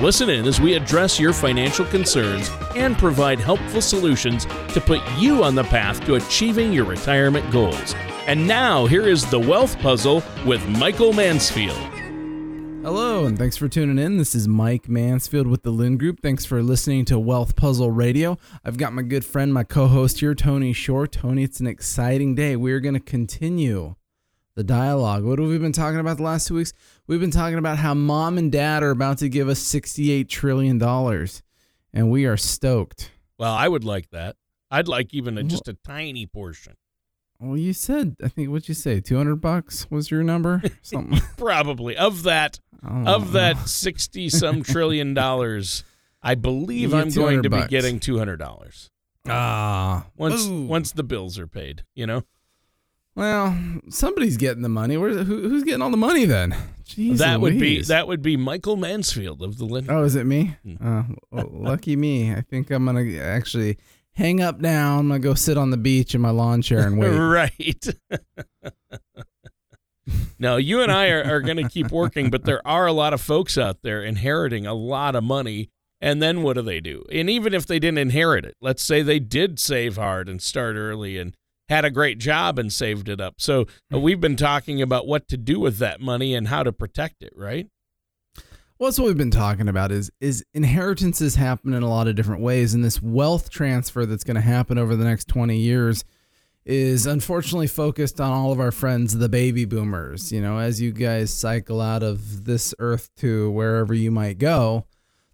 Listen in as we address your financial concerns and provide helpful solutions to put you on the path to achieving your retirement goals. And now, here is the Wealth Puzzle with Michael Mansfield. Hello, and thanks for tuning in. This is Mike Mansfield with the Lind Group. Thanks for listening to Wealth Puzzle Radio. I've got my good friend, my co host here, Tony Shore. Tony, it's an exciting day. We're going to continue the dialogue. What have we been talking about the last two weeks? We've been talking about how mom and dad are about to give us $68 trillion, and we are stoked. Well, I would like that. I'd like even a, just a tiny portion. Well, you said, I think, what'd you say? 200 bucks was your number? Something. Probably. Of that, of that 60 some trillion dollars, I believe I'm going to bucks. be getting $200. Ah, Once ooh. once the bills are paid, you know? Well, somebody's getting the money. Where's who, who's getting all the money then? Jeez that would be that would be Michael Mansfield of the Lind. Oh, is it me? Mm. Uh, well, lucky me. I think I'm gonna actually hang up now. I'm gonna go sit on the beach in my lawn chair and wait. right. no, you and I are, are going to keep working, but there are a lot of folks out there inheriting a lot of money. And then what do they do? And even if they didn't inherit it, let's say they did save hard and start early and had a great job and saved it up. So uh, we've been talking about what to do with that money and how to protect it, right? Well, that's what we've been talking about. Is is inheritances happen in a lot of different ways, and this wealth transfer that's going to happen over the next 20 years is unfortunately focused on all of our friends, the baby boomers. You know, as you guys cycle out of this earth to wherever you might go,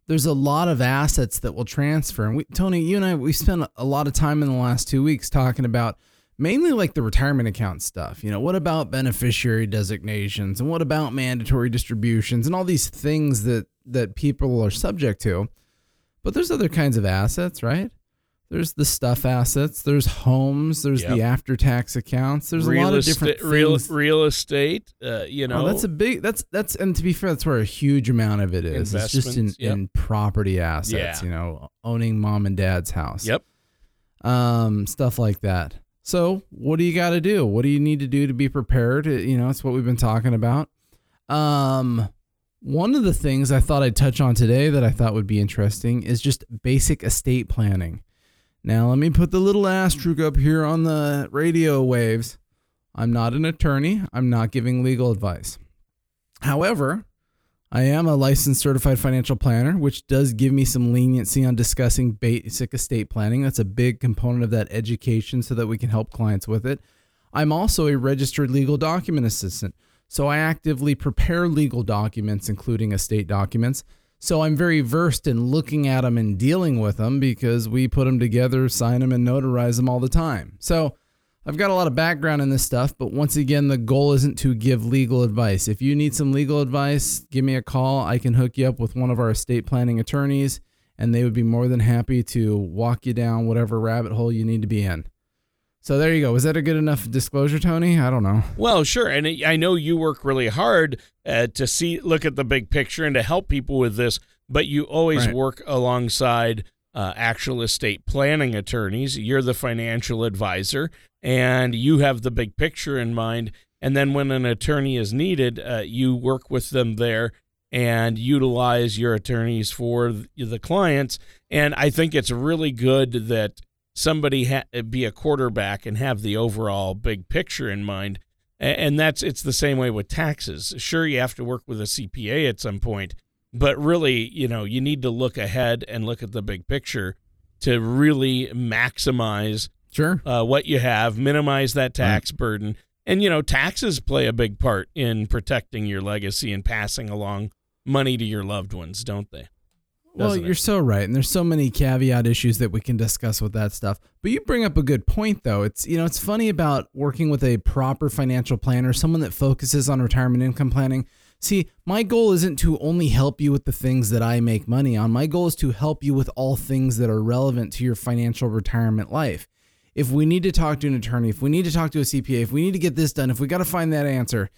there's a lot of assets that will transfer. And we, Tony, you and I, we spent a lot of time in the last two weeks talking about mainly like the retirement account stuff. You know, what about beneficiary designations and what about mandatory distributions and all these things that that people are subject to. But there's other kinds of assets, right? There's the stuff assets. There's homes. There's Yep. the after tax accounts. There's real a lot of different real real estate. Uh, you know, Oh, that's a big. That's that's and to be fair, that's where a huge amount of it is. It's just in, yep. in property assets. Yeah. You know, owning mom and dad's house. Yep. Um, stuff like that. So, what do you got to do? What do you need to do to be prepared? You know, it's what we've been talking about. Um, one of the things I thought I'd touch on today that I thought would be interesting is just basic estate planning. Now, let me put the little asterisk up here on the radio waves. I'm not an attorney. I'm not giving legal advice. However, I am a licensed certified financial planner, which does give me some leniency on discussing basic estate planning. That's a big component of that education so that we can help clients with it. I'm also a registered legal document assistant. So I actively prepare legal documents, including estate documents. So I'm very versed in looking at them and dealing with them because we put them together, sign them, and notarize them all the time. So I've got a lot of background in this stuff, but once again, the goal isn't to give legal advice. If you need some legal advice, give me a call. I can hook you up with one of our estate planning attorneys, and they would be more than happy to walk you down whatever rabbit hole you need to be in. So there you go. Was that a good enough disclosure, Tony? I don't know. Well, sure, and I know you work really hard uh, to see, look at the big picture, and to help people with this. But you always Right. work alongside uh, actual estate planning attorneys. You're the financial advisor, and you have the big picture in mind. And then when an attorney is needed, uh, you work with them there and utilize your attorneys for the clients. And I think it's really good that somebody ha- be a quarterback and have the overall big picture in mind. And that's it's the same way with taxes. Sure, you have to work with a CPA at some point, but really, you know, you need to look ahead and look at the big picture to really maximize Sure. uh, what you have, minimize that tax burden. And, you know, taxes play a big part in protecting your legacy and passing along money to your loved ones, don't they? Well, Doesn't it? you're so right, and there's so many caveat issues that we can discuss with that stuff. But you bring up a good point, though. It's you know it's funny about working with a proper financial planner, someone that focuses on retirement income planning. See, my goal isn't to only help you with the things that I make money on. My goal is to help you with all things that are relevant to your financial retirement life. if we need to talk to an attorney, if we need to talk to a CPA, if we need to get this done, if we got to find that answer,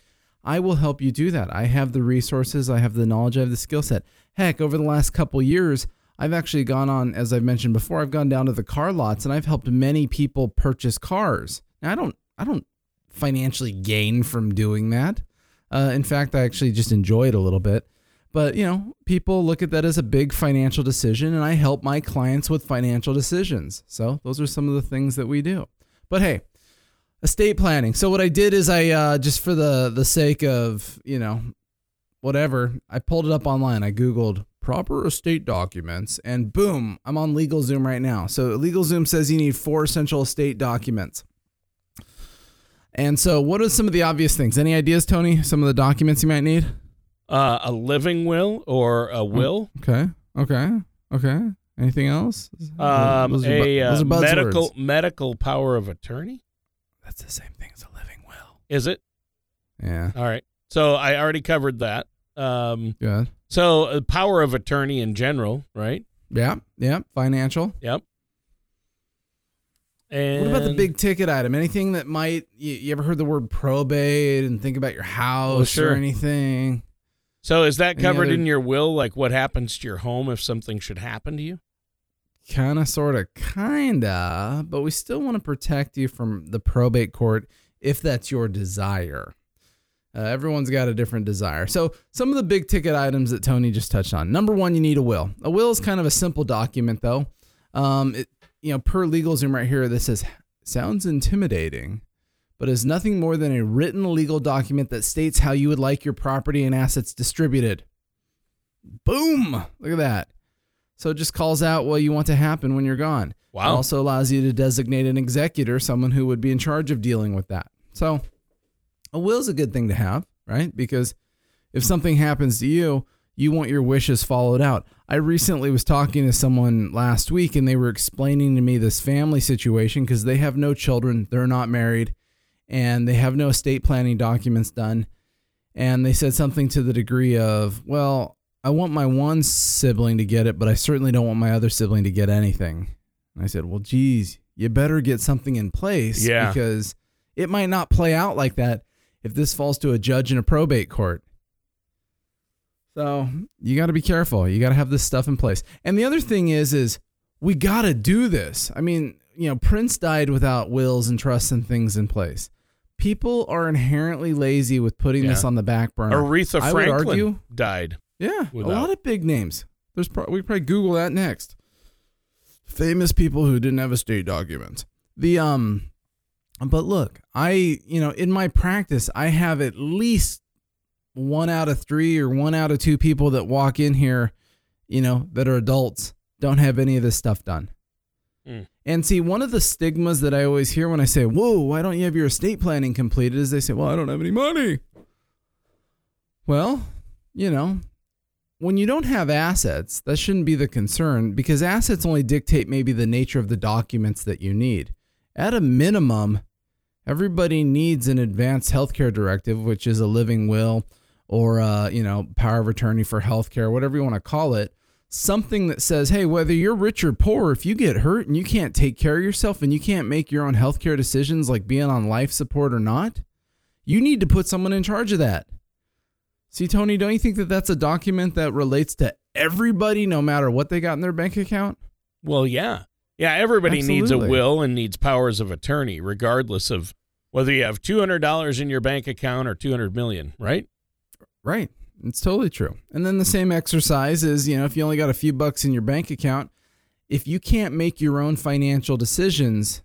I will help you do that. I have the resources, I have the knowledge, I have the skill set. Heck, over the last couple years, I've actually gone on, as I've mentioned before, I've gone down to the car lots and I've helped many people purchase cars. Now, I don't, I don't financially gain from doing that. Uh, in fact, I actually just enjoy it a little bit. But, you know, people look at that as a big financial decision, and I help my clients with financial decisions. So, those are some of the things that we do. But hey, estate planning. So, what I did is I, uh, just for the, the sake of, you know, whatever, I pulled it up online. I Googled proper estate documents, and boom, I'm on LegalZoom right now. So, LegalZoom says you need four essential estate documents. And so, what are some of the obvious things? Any ideas, Tony? Some of the documents you might need? Uh, a living will or a will. Okay. Okay. Okay. Anything else? Um, Those are bu- a uh, are buzzwords. medical medical power of attorney. That's the same thing as a living will. Is it? Yeah. All right. So I already covered that. Um, Good. so uh, power of attorney in general, right? Yeah. Yeah. Financial. Yep. And What about the big ticket item? Anything that might you, you ever heard the word probate and think about your house sure. or anything? So is that Any covered other- in your will? Like what happens to your home if something should happen to you? Kind of, sort of, kinda, but we still want to protect you from the probate court if that's your desire. Uh, everyone's got a different desire. So, some of the big ticket items that Tony just touched on. Number one, you need a will. A will is kind of a simple document, though. Um, it, you know, per LegalZoom right here, this says sounds intimidating, but is nothing more than a written legal document that states how you would like your property and assets distributed. Boom! Look at that. So it just calls out what you want to happen when you're gone. It Wow. also allows you to designate an executor, someone who would be in charge of dealing with that. So a will is a good thing to have, right? Because if something happens to you, you want your wishes followed out. I recently was talking to someone last week and they were explaining to me this family situation because they have no children, they're not married, and they have no estate planning documents done. And they said something to the degree of, well, I want my one sibling to get it, but I certainly don't want my other sibling to get anything. And I said, well, geez, you better get something in place Yeah. because it might not play out like that if this falls to a judge in a probate court. So you got to be careful. You got to have this stuff in place. And the other thing is, is we got to do this. I mean, you know, Prince died without wills and trusts and things in place. People are inherently lazy with putting this on the back burner. Aretha I would Franklin argue- died. Yeah, without- a lot of big names. There's pro- we probably Google that next. Famous people who didn't have estate documents. The um, but look, I you know in my practice I have at least one out of three or one out of two people that walk in here, you know, that are adults don't have any of this stuff done. Mm. And see, one of the stigmas that I always hear when I say, "Whoa, why don't you have your estate planning completed?" is they say, "Well, I don't have any money." Well, you know, when you don't have assets, that shouldn't be the concern because assets only dictate maybe the nature of the documents that you need. At a minimum, everybody needs an advanced healthcare directive, which is a living will or uh, you know, power of attorney for healthcare, whatever you want to call it. Something that says, hey, whether you're rich or poor, if you get hurt and you can't take care of yourself and you can't make your own healthcare decisions like being on life support or not, you need to put someone in charge of that. See, Tony, don't you think that that's a document that relates to everybody, no matter what they got in their bank account? Well, yeah. Yeah, everybody needs a will and needs powers of attorney, regardless of whether you have $200 in your bank account or 200 million, right? Right. It's totally true. And then the same exercise is, you know, if you only got a few bucks in your bank account, if you can't make your own financial decisions,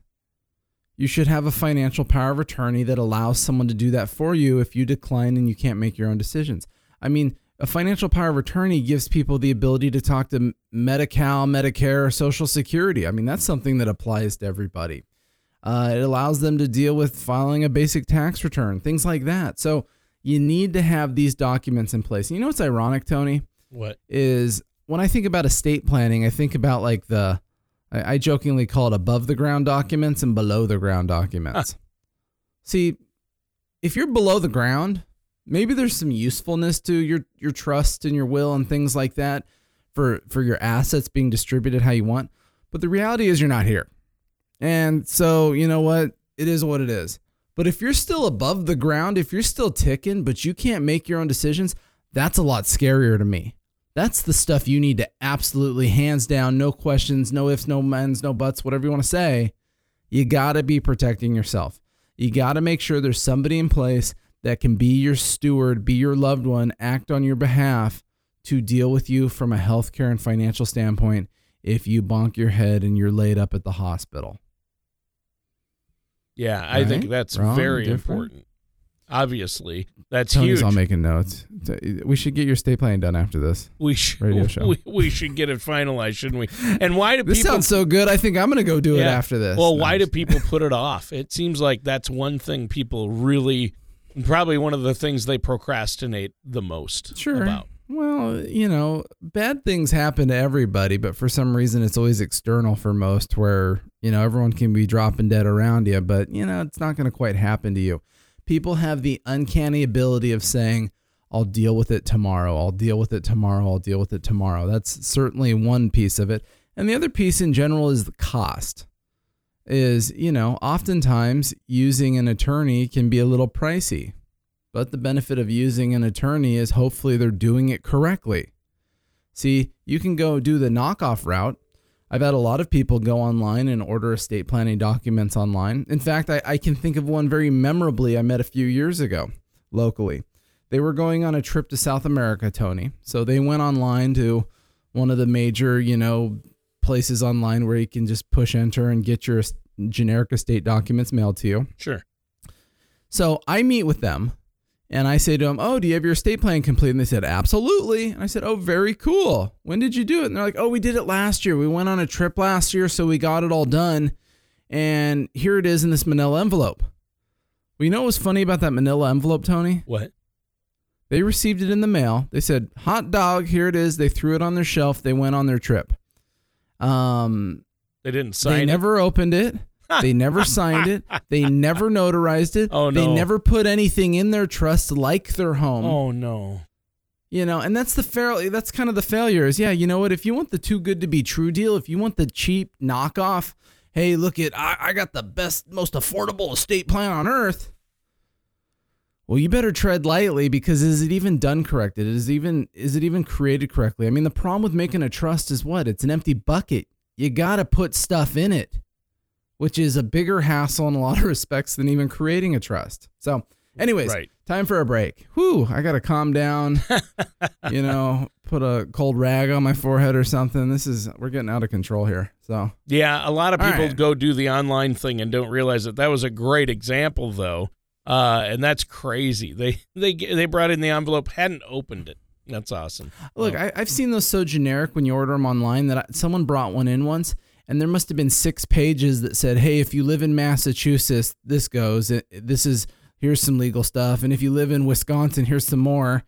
you should have a financial power of attorney that allows someone to do that for you if you decline and you can't make your own decisions. I mean, a financial power of attorney gives people the ability to talk to Medi-Cal, Medicare, or Social Security. I mean, that's something that applies to everybody. Uh, it allows them to deal with filing a basic tax return, things like that. So you need to have these documents in place. And you know what's ironic, Tony, What? is when I think about estate planning, I think about like the, I, I jokingly call it above the ground documents and below the ground documents. See, if you're below the ground, maybe there's some usefulness to your your trust and your will and things like that for for your assets being distributed how you want. But the reality is you're not here. And so, you know what? It is what it is. But if you're still above the ground, if you're still ticking, but you can't make your own decisions, that's a lot scarier to me. That's the stuff you need to absolutely, hands down, no questions, no ifs, no mens, no buts, whatever you want to say. You got to be protecting yourself. You got to make sure there's somebody in place that can be your steward, be your loved one, act on your behalf to deal with you from a healthcare and financial standpoint if you bonk your head and you're laid up at the hospital. Yeah, I think that's Wrong? very Different? important. Obviously, that's huge. Tony's huge. all making notes. We should get your estate plan done after this. we should radio show. We, we should get it finalized, shouldn't we? And why do people This people sounds so good. I think I'm gonna go do it after this. Well, No, why do people put it off? It seems like that's one thing people really, probably one of the things they procrastinate the most Sure. about. Well, um, you know, bad things happen to everybody, but for some reason it's always external for most where, you know, everyone can be dropping dead around you, but, you know, it's not going to quite happen to you. People have the uncanny ability of saying, I'll deal with it tomorrow. I'll deal with it tomorrow. I'll deal with it tomorrow. That's certainly one piece of it. And the other piece in general is the cost. Is, you know, oftentimes using an attorney can be a little pricey. But the benefit of using an attorney is hopefully they're doing it correctly. See, you can go do the knockoff route. I've had a lot of people go online and order estate planning documents online. In fact, I, I can think of one very memorably I met a few years ago locally. They were going on a trip to South America, Tony. So they went online to one of the major, you know, places online where you can just push enter and get your generic estate documents mailed to you. Sure. So I meet with them and I say to them, Oh, do you have your estate plan complete? And they said, Absolutely. And I said, Oh, very cool. When did you do it? And they're like, Oh, we did it last year. We went on a trip last year, so we got it all done. And here it is in this manila envelope. Well, you know what was funny about that manila envelope, Tony? What? They received it in the mail. They said, Hot dog, here it is. They threw it on their shelf. They went on their trip. Um, They didn't sign they it. never opened it. They never signed it. They never notarized it. Oh, no. They never put anything in their trust like their home. Oh no. You know, and that's the fair. That's kind of the failure. Is yeah, you know what? If you want the too good to be true deal, if you want the cheap knockoff, hey, look at I, I got the best, most affordable estate plan on earth. Well, you better tread lightly because is it even done corrected? Is it even is it even created correctly? I mean, the problem with making a trust is what? It's an empty bucket. You got to put stuff in it, which is a bigger hassle in a lot of respects than even creating a trust. So, anyways, Right. time for a break. Whew, I got to calm down. you know, put a cold rag on my forehead or something. This is we're getting out of control here. So, Yeah, a lot of people right. go do the online thing and don't realize that that was a great example though. Uh, and that's crazy. They they they brought in the envelope, hadn't opened it. That's awesome. Look, Oh. I, I've seen those so generic when you order them online that I, someone brought one in once, and there must have been six pages that said, "Hey, if you live in Massachusetts, this goes. This is here's some legal stuff, and if you live in Wisconsin, here's some more."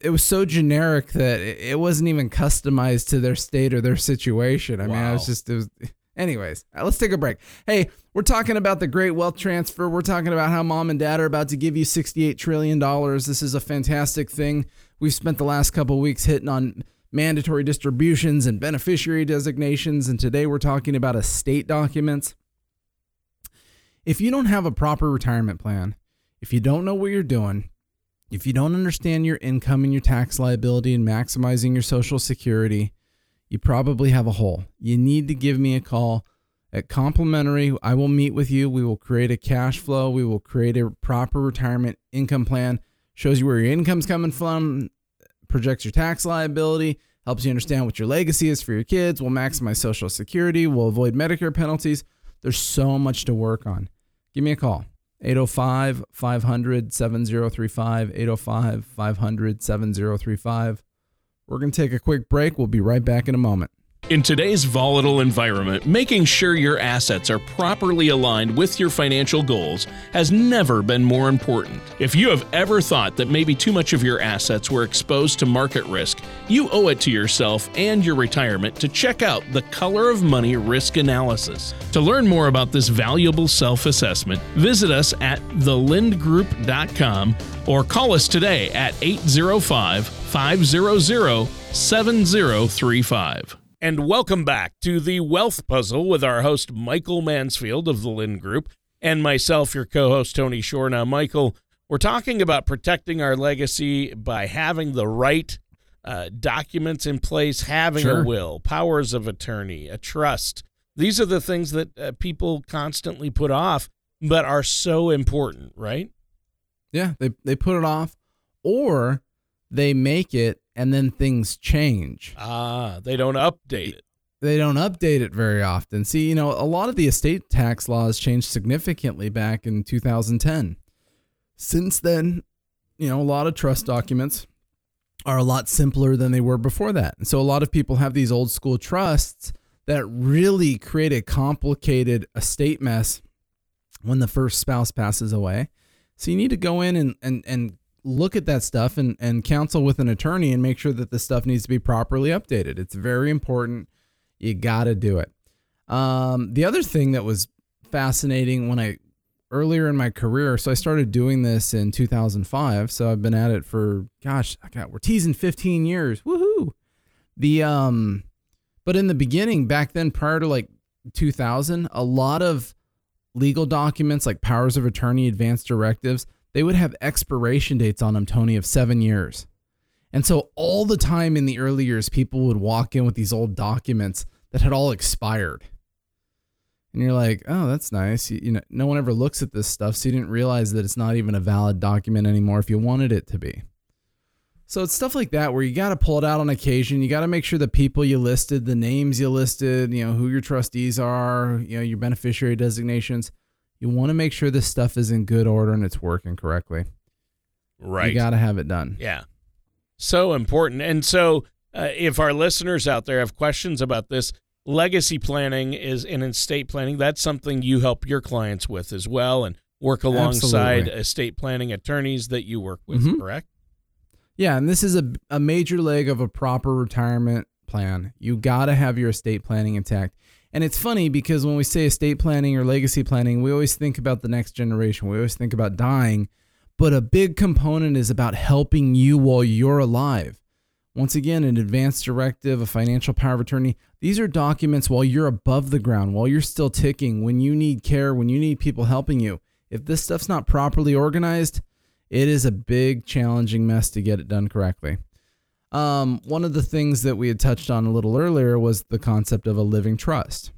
It was so generic that it, wasn't even customized to their state or their situation. I mean, I was just it was. Anyways, uh, let's take a break. Hey, we're talking about the great wealth transfer. We're talking about how mom and dad are about to give you $68 trillion. This is a fantastic thing. We've spent the last couple weeks hitting on mandatory distributions and beneficiary designations, and today we're talking about estate documents. If you don't have a proper retirement plan, if you don't know what you're doing, if you don't understand your income and your tax liability and maximizing your social security, you probably have a hole. You need to give me a call at complimentary. I will meet with you. We will create a cash flow. We will create a proper retirement income plan. Shows you where your income's coming from, projects your tax liability, helps you understand what your legacy is for your kids. We'll maximize social security. We'll avoid Medicare penalties. There's so much to work on. Give me a call. 805 500 7035. 805 500 7035. We're going to take a quick break. We'll be right back in a moment. In today's volatile environment, making sure your assets are properly aligned with your financial goals has never been more important. If you have ever thought that maybe too much of your assets were exposed to market risk, you owe it to yourself and your retirement to check out the Color of Money Risk Analysis. To learn more about this valuable self assessment, visit us at thelindgroup.com or call us today at 805 500 7035. And welcome back to the Wealth Puzzle with our host, Michael Mansfield of the Lind Group, and myself, your co host, Tony Shore. Now, Michael, we're talking about protecting our legacy by having the right uh, documents in place, having Sure. a will, powers of attorney, a trust. These are the things that uh, people constantly put off, but are so important, right? Yeah, they they put it off, or they make it and then things change. Ah, they don't update it. They don't update it very often. See, you know, a lot of the estate tax laws changed significantly back in 2010. Since then, you know, a lot of trust documents are a lot simpler than they were before that. And so a lot of people have these old school trusts that really create a complicated estate mess when the first spouse passes away. So you need to go in and, and, and look at that stuff and, and counsel with an attorney and make sure that the stuff needs to be properly updated. It's very important. You got to do it. Um, the other thing that was fascinating when I earlier in my career, so I started doing this in 2005. So I've been at it for gosh, I got we're teasing 15 years. Woohoo! The um, but in the beginning, back then, prior to like 2000, a lot of legal documents like powers of attorney, advanced directives, they would have expiration dates on them, Tony, of seven years. And so all the time in the early years, people would walk in with these old documents that had all expired. And you're like, oh, that's nice. You, you know, no one ever looks at this stuff, so you didn't realize that it's not even a valid document anymore if you wanted it to be. So it's stuff like that where you got to pull it out on occasion. You got to make sure the people you listed, the names you listed, you know, who your trustees are, you know, your beneficiary designations. You want to make sure this stuff is in good order and it's working correctly. Right. You got to have it done. Yeah. So important. And so, uh, if our listeners out there have questions about this, legacy planning is in estate planning. That's something you help your clients with as well and work alongside Absolutely. estate planning attorneys that you work with, Mhm. correct? Yeah, and this is a, a major leg of a proper retirement plan. You got to have your estate planning intact. And it's funny because when we say estate planning or legacy planning, we always think about the next generation. We always think about dying, but a big component is about helping you while you're alive. Once again, an advance directive, a financial power of attorney, these are documents while you're above the ground, while you're still ticking, when you need care, when you need people helping you. If this stuff's not properly organized, it is a big, challenging mess to get it done correctly. Um, one of the things that we had touched on a little earlier was the concept of a living trust.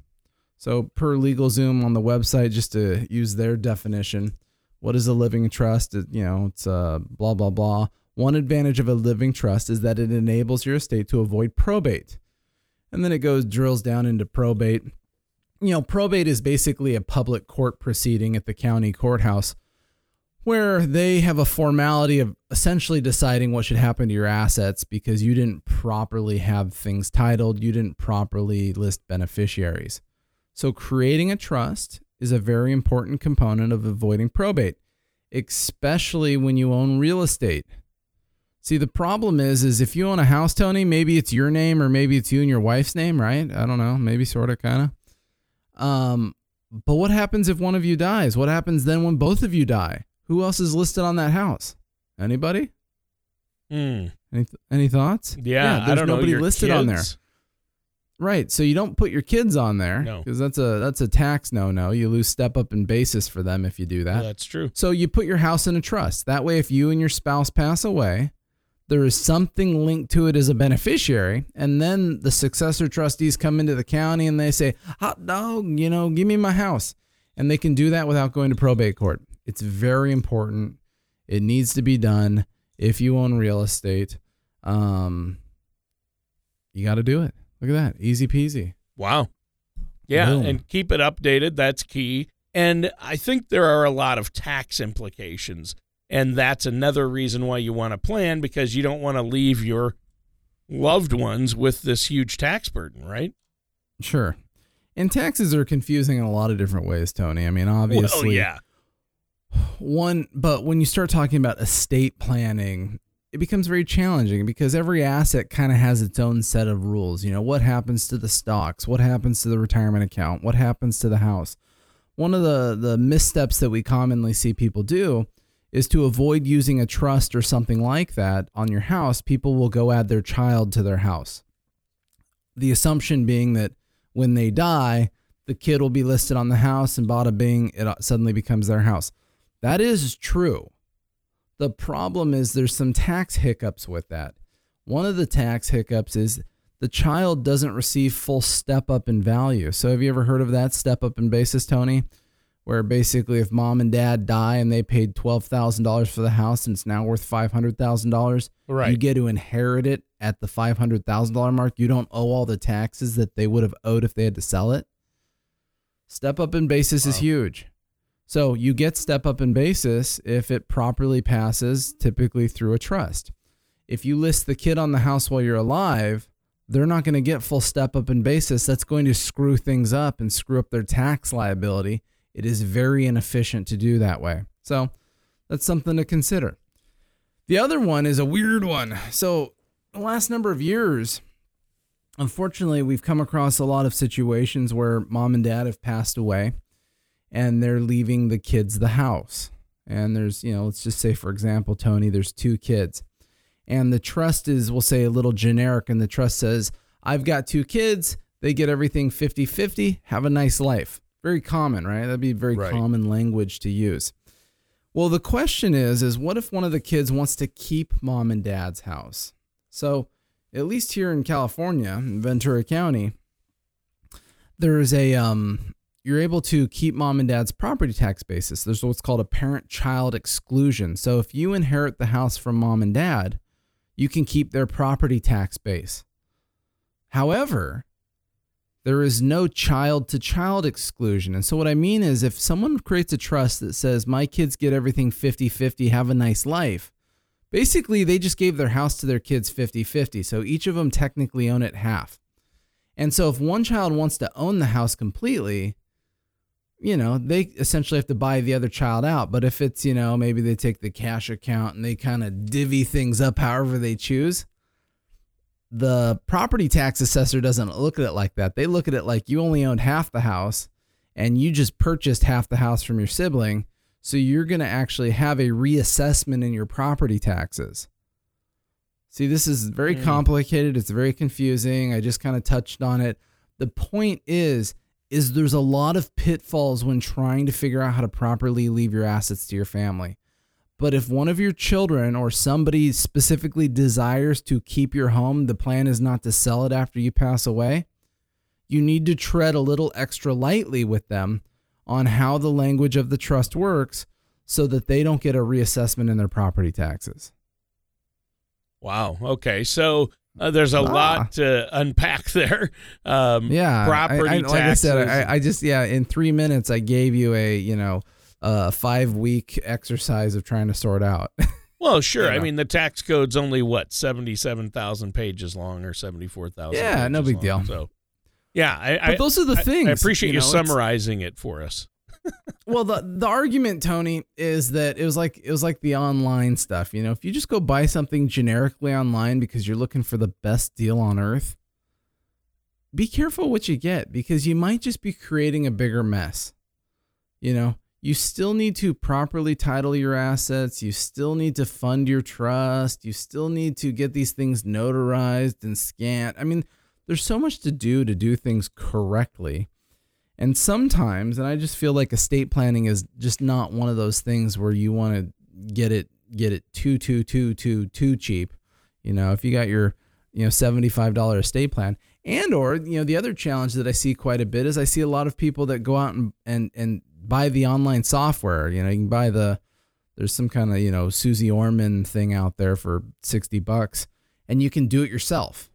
So, per LegalZoom on the website, just to use their definition, what is a living trust? It- you know, it's uh, blah, blah, blah. One advantage of a living trust is that it enables your estate to avoid probate. And then it goes, drills down into probate. You know, probate is basically a public court proceeding at the county courthouse where they have a formality of essentially deciding what should happen to your assets because you didn't properly have things titled, you didn't properly list beneficiaries. So, creating a trust is a very important component of avoiding probate, especially when you own real estate. See, the problem is, is if you own a house, Tony, maybe it's your name or maybe it's you and your wife's name, right? I don't know, maybe sort of, kind of. Um, but what happens if one of you dies? What happens then when both of you die? Who else is listed on that house? Anybody? Hmm. Any any thoughts? Yeah, I there's don't know. nobody listed on there. Right. So you don't put your kids on there No. because that's a that's a tax no no. You lose step up in basis for them if you do that. That's true. So you put your house in a trust. That way, if you and your spouse pass away, there is something linked to it as a beneficiary. And then the successor trustees come into the county and they say, hot dog, you know, give me my house. And they can do that without going to probate court. It's very important. It needs to be done if you own real estate. Um, you got to do it. Look at that. Easy peasy. Wow. Yeah, Boom. and keep it updated. That's key. And I think there are a lot of tax implications. And that's another reason why you want to plan because you don't want to leave your loved ones with this huge tax burden, right? Sure. And taxes are confusing in a lot of different ways, Tony. I mean, obviously, Well, yeah. One but when you start talking about estate planning it becomes very challenging because every asset kind of has its own set of rules. You know what happens to the stocks? What happens to the retirement account? What happens to the house? One of the the missteps that we commonly see people do is to avoid using a trust or something like that on your house people will go add their child to their house. The assumption being that when they die, the kid will be listed on the house and bada bing, it uh, suddenly becomes their house. That is true. The problem is there's some tax hiccups with that. One of the tax hiccups is the child doesn't receive full step up in value. So have you ever heard of that step up in basis, Tony? Where basically if mom and dad die and they paid $12,000 for the house and it's now worth $500,000, Right. you get to inherit it at the $500,000 mark. You don't owe all the taxes that they would have owed if they had to sell it. Step up in basis is huge. So you get step up in basis if it properly passes, typically through a trust. If you list the kid on the house while you're alive, they're not going to get full step up in basis. That's going to screw things up and screw up their tax liability. It is very inefficient to do that way. So that's something to consider. The other one is a weird one. So, the last number of years, unfortunately, we've come across a lot of situations where mom and dad have passed away and they're leaving the kids the house. And there's, you know, let's just say, for example, Tony, there's two kids. And the trust is, we'll say, a little generic. And the trust says, I've got two kids. They get everything 50 50. Have a nice life. Very common, right? That'd be very Right. common language to use. Well, the question is, is what if one of the kids wants to keep mom and dad's house? So, at least here in California, in Ventura County, there is a um, you're able to keep mom and dad's property tax basis. There's what's called a parent-child exclusion. So, if you inherit the house from mom and dad, you can keep their property tax base. However, there is no child to child exclusion. And so, what I mean is, if someone creates a trust that says, my kids get everything 50 50, have a nice life, basically they just gave their house to their kids 50 50. So, each of them technically own it half. And so, if one child wants to own the house completely, you know, they essentially have to buy the other child out. But if it's, you know, maybe they take the cash account and they kind of divvy things up however they choose, the property tax assessor doesn't look at it like that. They look at it like you only owned half the house and you just purchased half the house from your sibling. So you're going to actually have a reassessment in your property taxes. See, this is very Mm. complicated. It's very confusing. I just kind of touched on it. The point is is there's a lot of pitfalls when trying to figure out how to properly leave your assets to your family. But if one of your children or somebody specifically desires to keep your home, the plan is not to sell it after you pass away. You need to tread a little extra lightly with them on how the language of the trust works so that they don't get a reassessment in their property taxes. Wow. Okay. So uh, there's a Ah. lot to unpack there. Um, Yeah, I- Property I, like I said, taxes. I, I just yeah, in three minutes I gave you a you know a five week exercise of trying to sort out. Well, sure. I mean, the tax code's only what seventy-seven thousand pages long, or seventy-four thousand. Yeah, no big deal. So, yeah, I, but I, those are the I- things. I appreciate you, know, it's- summarizing it for us. Well, the the argument, Tony, is that it was like it was like the online stuff. You know, if you just go buy something generically online because you're looking for the best deal on earth, be careful what you get because you might just be creating a bigger mess. You know, you still need to properly title your assets. You still need to fund your trust. You still need to get these things notarized and scanned. I mean, there's so much to do to do things correctly. And sometimes, and I just feel like estate planning is just not one of those things where you want to get it get it too too too too too cheap. You know, if you got your you know seventy five dollar estate plan, and or you know the other challenge that I see quite a bit is I see a lot of people that go out and and and buy the online software. You know, you can buy the there's some kind of you know Susie Orman thing out there for sixty bucks, and you can do it yourself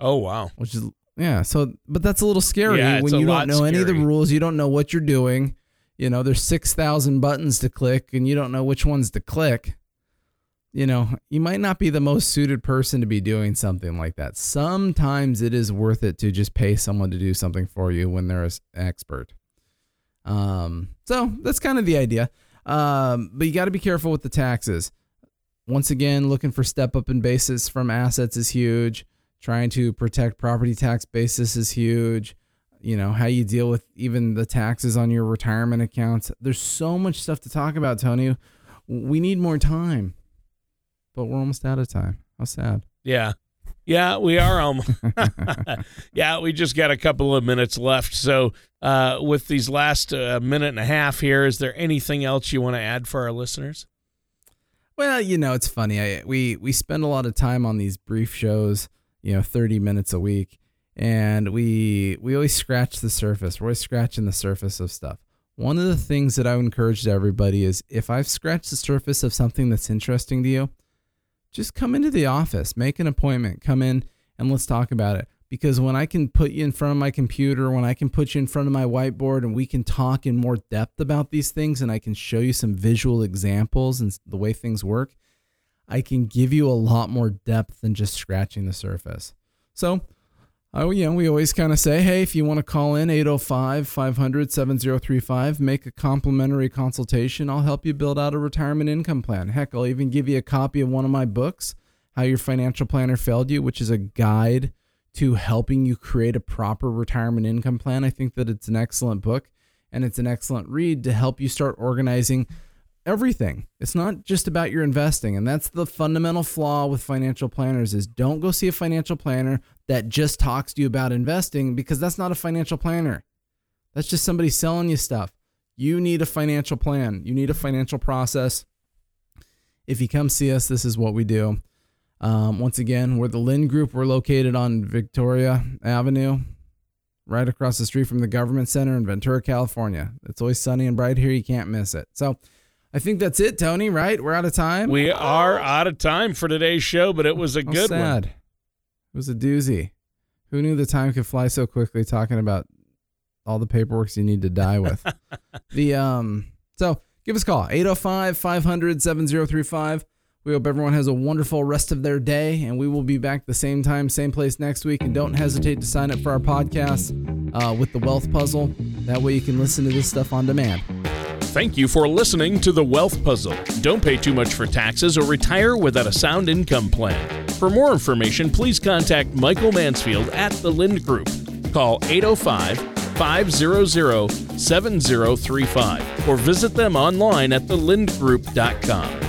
Oh wow. which is yeah. So, but that's a little scary Yeah, when you don't know any of the rules. You don't know what you're doing. You know, there's six thousand buttons to click, and you don't know which ones to click. You know, you might not be the most suited person to be doing something like that. Sometimes it is worth it to just pay someone to do something for you when they're an expert. Um, so that's kind of the idea. Um, but you got to be careful with the taxes. Once again, looking for step up in basis from assets is huge trying to protect property tax basis is huge you know how you deal with even the taxes on your retirement accounts there's so much stuff to talk about tony we need more time but we're almost out of time how sad Yeah. Yeah, we are almost. yeah, we just got a couple of minutes left. So, uh, with these last uh, minute and a half here, is there anything else you want to add for our listeners? Well, you know, it's funny. I, we we spend a lot of time on these brief shows, you know, 30 minutes a week, and we we always scratch the surface. We're always scratching the surface of stuff. One of the things that I would encourage to everybody is if I've scratched the surface of something that's interesting to you, just come into the office, make an appointment, come in and let's talk about it. Because when I can put you in front of my computer, when I can put you in front of my whiteboard and we can talk in more depth about these things and I can show you some visual examples and the way things work, I can give you a lot more depth than just scratching the surface. So, Oh, yeah, we always kind of say, hey, if you want to call in 805 500 7035, make a complimentary consultation. I'll help you build out a retirement income plan. Heck, I'll even give you a copy of one of my books, How Your Financial Planner Failed You, which is a guide to helping you create a proper retirement income plan. I think that it's an excellent book and it's an excellent read to help you start organizing everything. It's not just about your investing. And that's the fundamental flaw with financial planners is don't go see a financial planner that just talks to you about investing because that's not a financial planner. That's just somebody selling you stuff. You need a financial plan. You need a financial process. If you come see us, this is what we do. Um, once again, we're the Lind Group. We're located on Victoria Avenue, right across the street from the Government Center in Ventura, California. It's always sunny and bright here. You can't miss it. So, I think that's it, Tony. Right? We're out of time. We are out of time for today's show, but it was a How good sad. one. It was a doozy. Who knew the time could fly so quickly? Talking about all the paperwork you need to die with. the um. So give us a call 805 500 7035. We hope everyone has a wonderful rest of their day, and we will be back the same time, same place next week. And don't hesitate to sign up for our podcast uh, with the Wealth Puzzle. That way you can listen to this stuff on demand. Thank you for listening to The Wealth Puzzle. Don't pay too much for taxes or retire without a sound income plan. For more information, please contact Michael Mansfield at the Lind Group. Call 805 500 7035 or visit them online at thelindgroup.com.